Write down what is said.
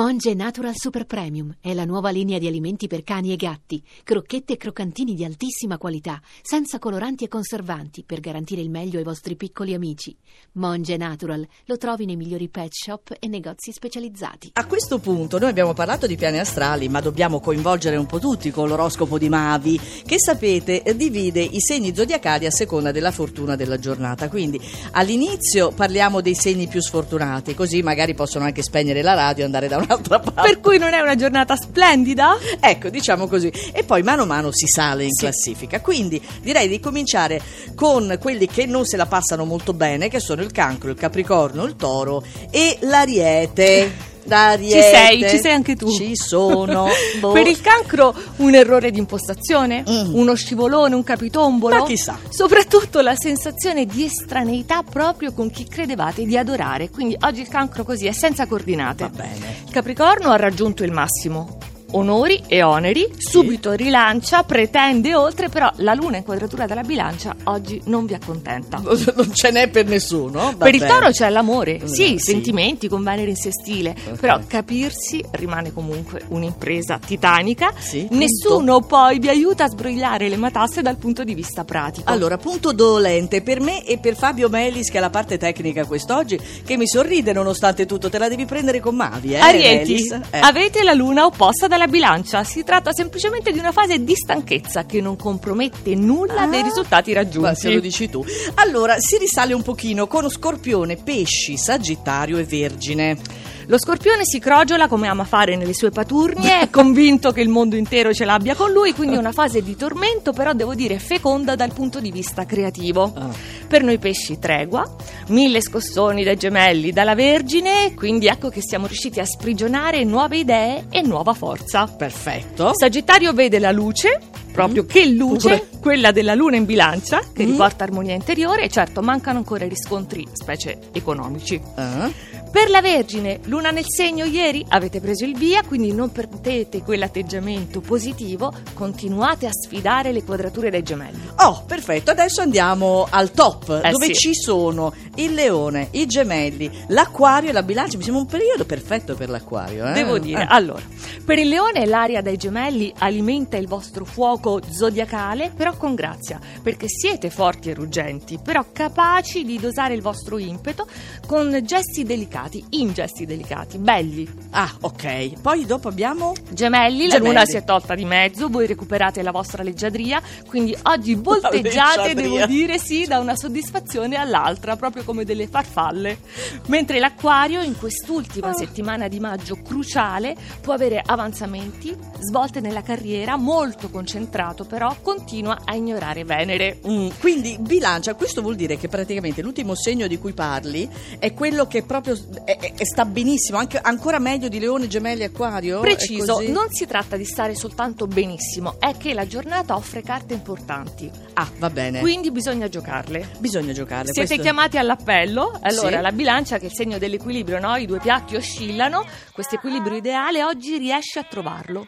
Monge Natural Super Premium è la nuova linea di alimenti per cani e gatti, crocchette e croccantini di altissima qualità, senza coloranti e conservanti, per garantire il meglio ai vostri piccoli amici. Monge Natural lo trovi nei migliori pet shop e negozi specializzati. A questo punto noi abbiamo parlato di piani astrali, ma dobbiamo coinvolgere un po' tutti con l'oroscopo di Mavi, che sapete divide i segni zodiacali a seconda della fortuna della giornata. Quindi all'inizio parliamo dei segni più sfortunati, così magari possono anche spegnere la radio e andare da un'altra parte. Per cui non è una giornata splendida? Ecco, diciamo così. E poi mano a mano si sale in Sì. classifica. Quindi direi di cominciare con quelli che non se la passano molto bene, che sono il cancro, il capricorno, il toro e l'ariete. L'ariete. Ci sei, ci sei anche tu. Ci sono. Boh. Per il cancro un errore di impostazione? Mm. Uno scivolone, un capitombolo? Ma chissà. Soprattutto la sensazione di estraneità proprio con chi credevate di adorare. Quindi oggi il cancro così è senza coordinate. Va bene. Il Capricorno ha raggiunto il massimo. Onori e oneri, subito rilancia, pretende oltre, però la luna in quadratura della bilancia oggi non vi accontenta. Non ce n'è per nessuno. Per il toro c'è l'amore, Mm, sì, i sentimenti con Venere in sestile, Ok. però capirsi rimane comunque un'impresa titanica. Sì, Nessuno poi vi aiuta a sbrogliare le matasse dal punto di vista pratico. Allora, punto dolente per me e per Fabio Melis, che è la parte tecnica quest'oggi, che mi sorride nonostante tutto. Te la devi prendere con Mavi, eh? Arieti? Eh. avete la luna opposta dalla bilancia. Si tratta semplicemente di una fase di stanchezza che non compromette nulla Ah, dei risultati Ma se lo raggiunti. dici tu. Allora, si risale un pochino con Scorpione, Pesci, Sagittario e Vergine. Lo scorpione si crogiola come ama fare nelle sue paturnie, è convinto che il mondo intero ce l'abbia con lui, quindi è una fase di tormento, però devo dire feconda dal punto di vista creativo. Ah. Per noi pesci tregua, mille scossoni dai gemelli dalla Vergine, quindi ecco che siamo riusciti a sprigionare nuove idee e nuova forza. Perfetto. Sagittario vede la luce, proprio che luce, Pure. quella della luna in bilancia, che Mm. riporta armonia interiore e certo mancano ancora i riscontri, specie economici. Ah. Per la Vergine, luna nel segno ieri, avete preso il via, quindi non perdete quell'atteggiamento positivo, continuate a sfidare le quadrature dei gemelli. Oh, perfetto. Adesso andiamo al top, Eh dove sì. ci sono il leone, i gemelli, l'acquario e la bilancia. Mi sembra un periodo perfetto per l'acquario. Eh? Devo dire, Eh. allora, per il leone l'aria dai gemelli alimenta il vostro fuoco zodiacale, però con grazia, perché siete forti e ruggenti, però capaci di dosare il vostro impeto con gesti delicati, in gesti delicati, belli. Ah, ok. Poi dopo abbiamo... Gemelli, la Gemelli. luna si è tolta di mezzo, voi recuperate la vostra leggiadria, quindi oggi volteggiate, devo dire sì, da una soddisfazione all'altra, proprio come delle farfalle. Mentre l'acquario in quest'ultima Ah. settimana di maggio cruciale può avere avanzamenti, svolte nella carriera, molto concentrato però continua a ignorare Venere. Mm, quindi bilancia, questo vuol dire che praticamente l'ultimo segno di cui parli è quello che proprio è- è- sta benissimo, anche, ancora meglio di leone, gemelli, acquario. È Preciso, non si tratta di stare soltanto benissimo, è che la giornata offre carte importanti, Ah, va bene. quindi bisogna giocarle. Bisogna giocare. Siete questo- chiamati all'appello? Allora, Sì. la bilancia, che è il segno dell'equilibrio, no? I due piatti oscillano. Questo equilibrio ideale oggi riesce a trovarlo.